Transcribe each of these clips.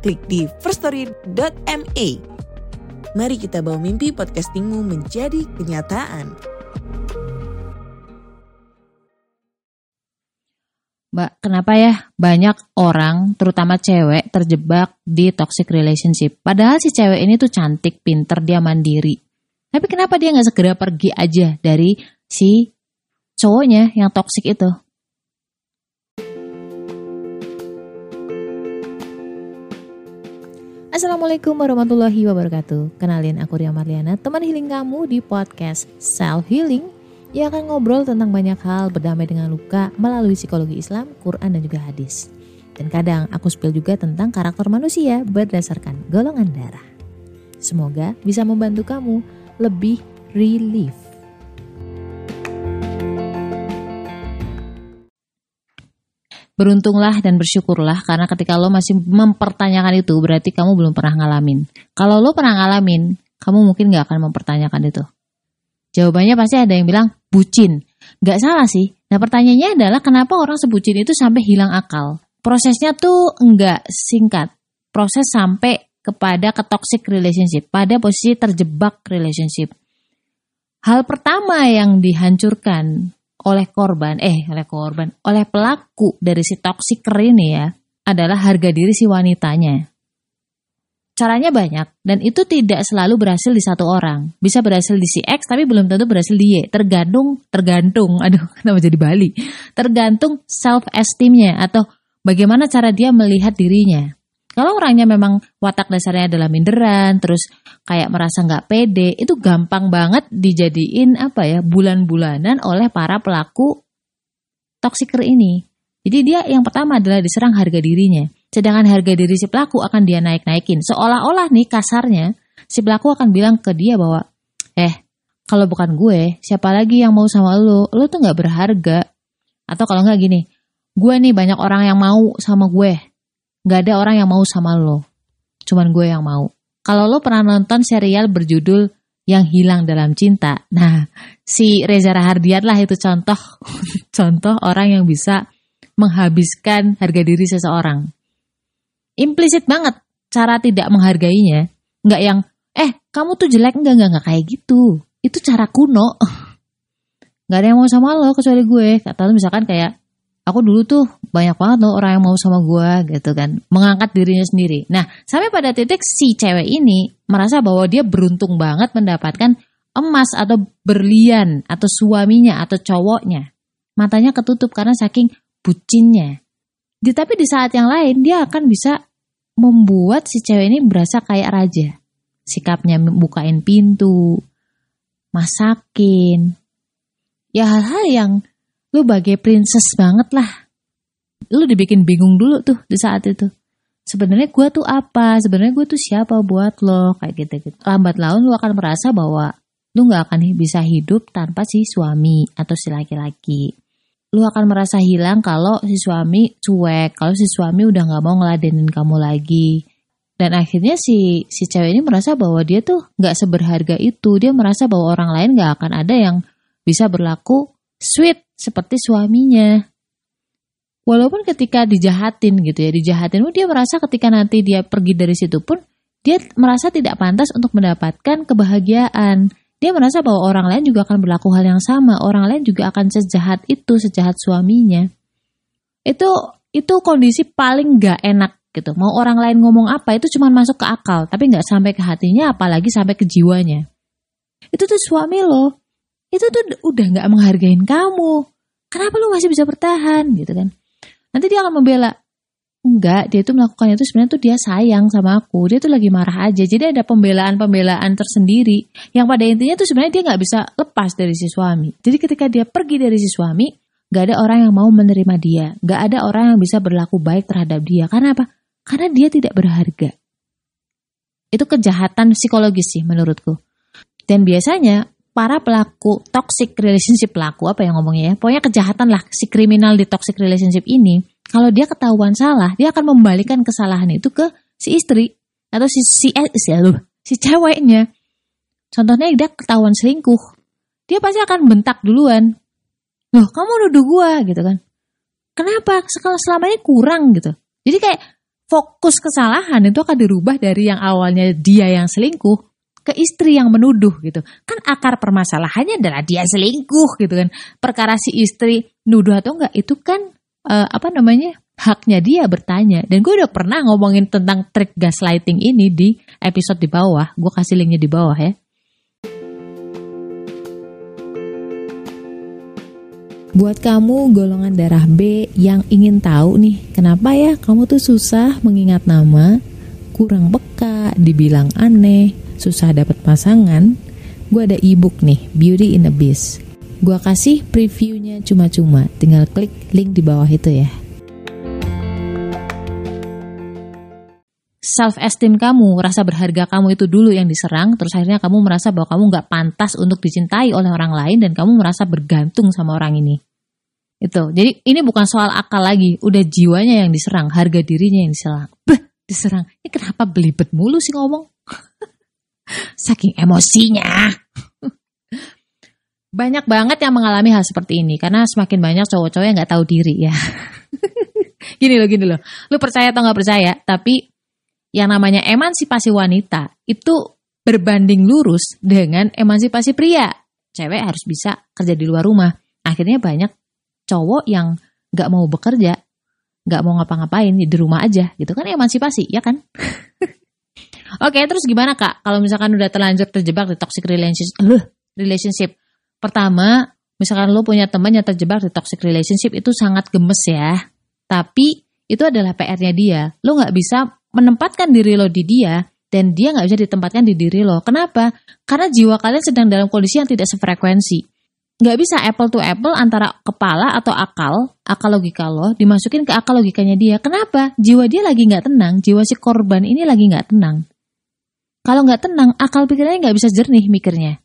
klik di firststory.me. Mari kita bawa mimpi podcastingmu menjadi kenyataan. Mbak, kenapa ya banyak orang, terutama cewek, terjebak di toxic relationship? Padahal si cewek ini tuh cantik, pinter, dia mandiri. Tapi kenapa dia nggak segera pergi aja dari si cowoknya yang toxic itu? Assalamualaikum warahmatullahi wabarakatuh. Kenalin aku Ria Marliana, teman healing kamu di podcast Self Healing yang akan ngobrol tentang banyak hal berdamai dengan luka melalui psikologi Islam, Quran dan juga hadis. Dan kadang aku spill juga tentang karakter manusia berdasarkan golongan darah. Semoga bisa membantu kamu lebih relief Beruntunglah dan bersyukurlah karena ketika lo masih mempertanyakan itu berarti kamu belum pernah ngalamin. Kalau lo pernah ngalamin, kamu mungkin gak akan mempertanyakan itu. Jawabannya pasti ada yang bilang bucin. Gak salah sih. Nah pertanyaannya adalah kenapa orang sebucin itu sampai hilang akal? Prosesnya tuh enggak singkat. Proses sampai kepada ke toxic relationship, pada posisi terjebak relationship. Hal pertama yang dihancurkan oleh korban, eh oleh korban, oleh pelaku dari si toxiker ini ya, adalah harga diri si wanitanya. Caranya banyak dan itu tidak selalu berhasil di satu orang. Bisa berhasil di si X tapi belum tentu berhasil di Y. Tergantung, tergantung, aduh kenapa jadi Bali. Tergantung self esteemnya atau bagaimana cara dia melihat dirinya. Kalau orangnya memang watak dasarnya adalah minderan, terus kayak merasa nggak pede, itu gampang banget dijadiin apa ya bulan-bulanan oleh para pelaku toksiker ini. Jadi dia yang pertama adalah diserang harga dirinya. Sedangkan harga diri si pelaku akan dia naik-naikin. Seolah-olah nih kasarnya, si pelaku akan bilang ke dia bahwa, eh kalau bukan gue, siapa lagi yang mau sama lo? Lo tuh nggak berharga. Atau kalau nggak gini, gue nih banyak orang yang mau sama gue Gak ada orang yang mau sama lo. Cuman gue yang mau. Kalau lo pernah nonton serial berjudul Yang Hilang Dalam Cinta. Nah, si Reza Rahardian lah itu contoh contoh orang yang bisa menghabiskan harga diri seseorang. Implisit banget cara tidak menghargainya. Nggak yang, eh kamu tuh jelek, enggak, enggak, enggak kayak gitu. Itu cara kuno. Nggak ada yang mau sama lo kecuali gue. Kata misalkan kayak, aku dulu tuh banyak banget loh orang yang mau sama gue gitu kan. Mengangkat dirinya sendiri. Nah sampai pada titik si cewek ini merasa bahwa dia beruntung banget mendapatkan emas atau berlian atau suaminya atau cowoknya. Matanya ketutup karena saking bucinnya. Di, tapi di saat yang lain dia akan bisa membuat si cewek ini berasa kayak raja. Sikapnya bukain pintu masakin. Ya hal-hal yang lu bagai princess banget lah. Lu dibikin bingung dulu tuh di saat itu. Sebenarnya gue tuh apa? Sebenarnya gue tuh siapa buat lo? Kayak gitu gitu. Lambat laun lu akan merasa bahwa lu gak akan bisa hidup tanpa si suami atau si laki-laki. Lu akan merasa hilang kalau si suami cuek, kalau si suami udah gak mau ngeladenin kamu lagi. Dan akhirnya si si cewek ini merasa bahwa dia tuh gak seberharga itu. Dia merasa bahwa orang lain gak akan ada yang bisa berlaku sweet seperti suaminya. Walaupun ketika dijahatin gitu ya, dijahatin dia merasa ketika nanti dia pergi dari situ pun dia merasa tidak pantas untuk mendapatkan kebahagiaan. Dia merasa bahwa orang lain juga akan berlaku hal yang sama, orang lain juga akan sejahat itu, sejahat suaminya. Itu itu kondisi paling gak enak gitu. Mau orang lain ngomong apa itu cuma masuk ke akal, tapi nggak sampai ke hatinya, apalagi sampai ke jiwanya. Itu tuh suami lo, itu tuh udah nggak menghargain kamu. Kenapa lu masih bisa bertahan gitu kan? Nanti dia akan membela. Enggak, dia itu melakukannya itu sebenarnya tuh dia sayang sama aku. Dia tuh lagi marah aja. Jadi ada pembelaan-pembelaan tersendiri. Yang pada intinya tuh sebenarnya dia nggak bisa lepas dari si suami. Jadi ketika dia pergi dari si suami, nggak ada orang yang mau menerima dia. Nggak ada orang yang bisa berlaku baik terhadap dia. Karena apa? Karena dia tidak berharga. Itu kejahatan psikologis sih menurutku. Dan biasanya para pelaku toxic relationship pelaku apa yang ngomongnya ya? Pokoknya kejahatan lah si kriminal di toxic relationship ini kalau dia ketahuan salah dia akan membalikan kesalahan itu ke si istri atau si si eh, si, si ceweknya. Contohnya dia ketahuan selingkuh dia pasti akan bentak duluan. Loh kamu nuduh gua gitu kan. Kenapa? Selama ini kurang gitu. Jadi kayak fokus kesalahan itu akan dirubah dari yang awalnya dia yang selingkuh ke istri yang menuduh gitu. Kan akar permasalahannya adalah dia selingkuh gitu kan. Perkara si istri nuduh atau enggak itu kan uh, apa namanya? haknya dia bertanya. Dan gue udah pernah ngomongin tentang trik gaslighting ini di episode di bawah. Gue kasih linknya di bawah ya. Buat kamu golongan darah B yang ingin tahu nih, kenapa ya kamu tuh susah mengingat nama, kurang peka, dibilang aneh, susah dapat pasangan, gue ada ebook nih, Beauty in the Beast. Gue kasih previewnya cuma-cuma, tinggal klik link di bawah itu ya. Self esteem kamu, rasa berharga kamu itu dulu yang diserang, terus akhirnya kamu merasa bahwa kamu nggak pantas untuk dicintai oleh orang lain dan kamu merasa bergantung sama orang ini. Itu. Jadi ini bukan soal akal lagi, udah jiwanya yang diserang, harga dirinya yang diserang. Beh, diserang. Ini kenapa belibet mulu sih ngomong? Saking emosinya. banyak banget yang mengalami hal seperti ini karena semakin banyak cowok-cowok yang nggak tahu diri ya. gini loh, gini loh. Lu percaya atau nggak percaya, tapi yang namanya emansipasi wanita itu berbanding lurus dengan emansipasi pria. Cewek harus bisa kerja di luar rumah. Akhirnya banyak cowok yang nggak mau bekerja, nggak mau ngapa-ngapain di rumah aja, gitu kan emansipasi, ya kan? Oke, terus gimana kak? Kalau misalkan udah terlanjur terjebak di toxic relationship, uh, relationship. Pertama, misalkan lo punya teman yang terjebak di toxic relationship itu sangat gemes ya. Tapi itu adalah PR-nya dia. Lo nggak bisa menempatkan diri lo di dia dan dia nggak bisa ditempatkan di diri lo. Kenapa? Karena jiwa kalian sedang dalam kondisi yang tidak sefrekuensi. Nggak bisa apple to apple antara kepala atau akal, akal logika lo, dimasukin ke akal logikanya dia. Kenapa? Jiwa dia lagi nggak tenang, jiwa si korban ini lagi nggak tenang. Kalau nggak tenang, akal pikirannya nggak bisa jernih mikirnya.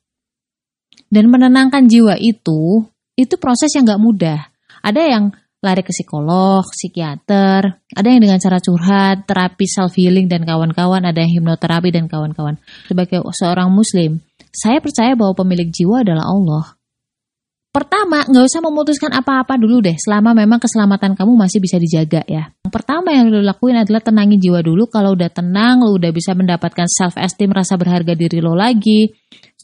Dan menenangkan jiwa itu, itu proses yang nggak mudah. Ada yang lari ke psikolog, psikiater, ada yang dengan cara curhat, terapi self healing dan kawan-kawan, ada yang hipnoterapi dan kawan-kawan. Sebagai seorang muslim, saya percaya bahwa pemilik jiwa adalah Allah. Pertama, nggak usah memutuskan apa-apa dulu deh, selama memang keselamatan kamu masih bisa dijaga ya. Pertama yang lo lakuin adalah tenangin jiwa dulu. Kalau udah tenang, lo udah bisa mendapatkan self esteem, rasa berharga diri lo lagi,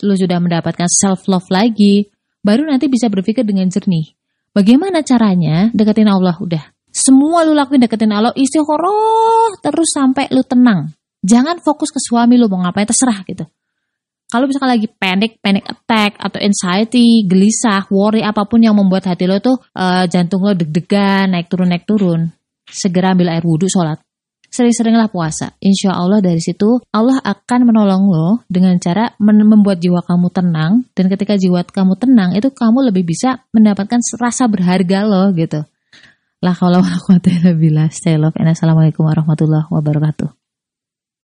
lo sudah mendapatkan self love lagi, baru nanti bisa berpikir dengan jernih. Bagaimana caranya? Deketin Allah udah. Semua lo lakuin deketin Allah, istiqoroh terus sampai lo tenang. Jangan fokus ke suami lo mau ngapain terserah gitu kalau misalkan lagi panic, panic attack atau anxiety, gelisah, worry apa pun yang membuat hati lo tuh uh, jantung lo deg-degan, naik turun naik turun, segera ambil air wudhu, sholat. Sering-seringlah puasa. Insya Allah dari situ Allah akan menolong lo dengan cara membuat jiwa kamu tenang dan ketika jiwa kamu tenang itu kamu lebih bisa mendapatkan rasa berharga lo gitu. Lah kalau aku lebih Stay love and assalamualaikum warahmatullahi wabarakatuh.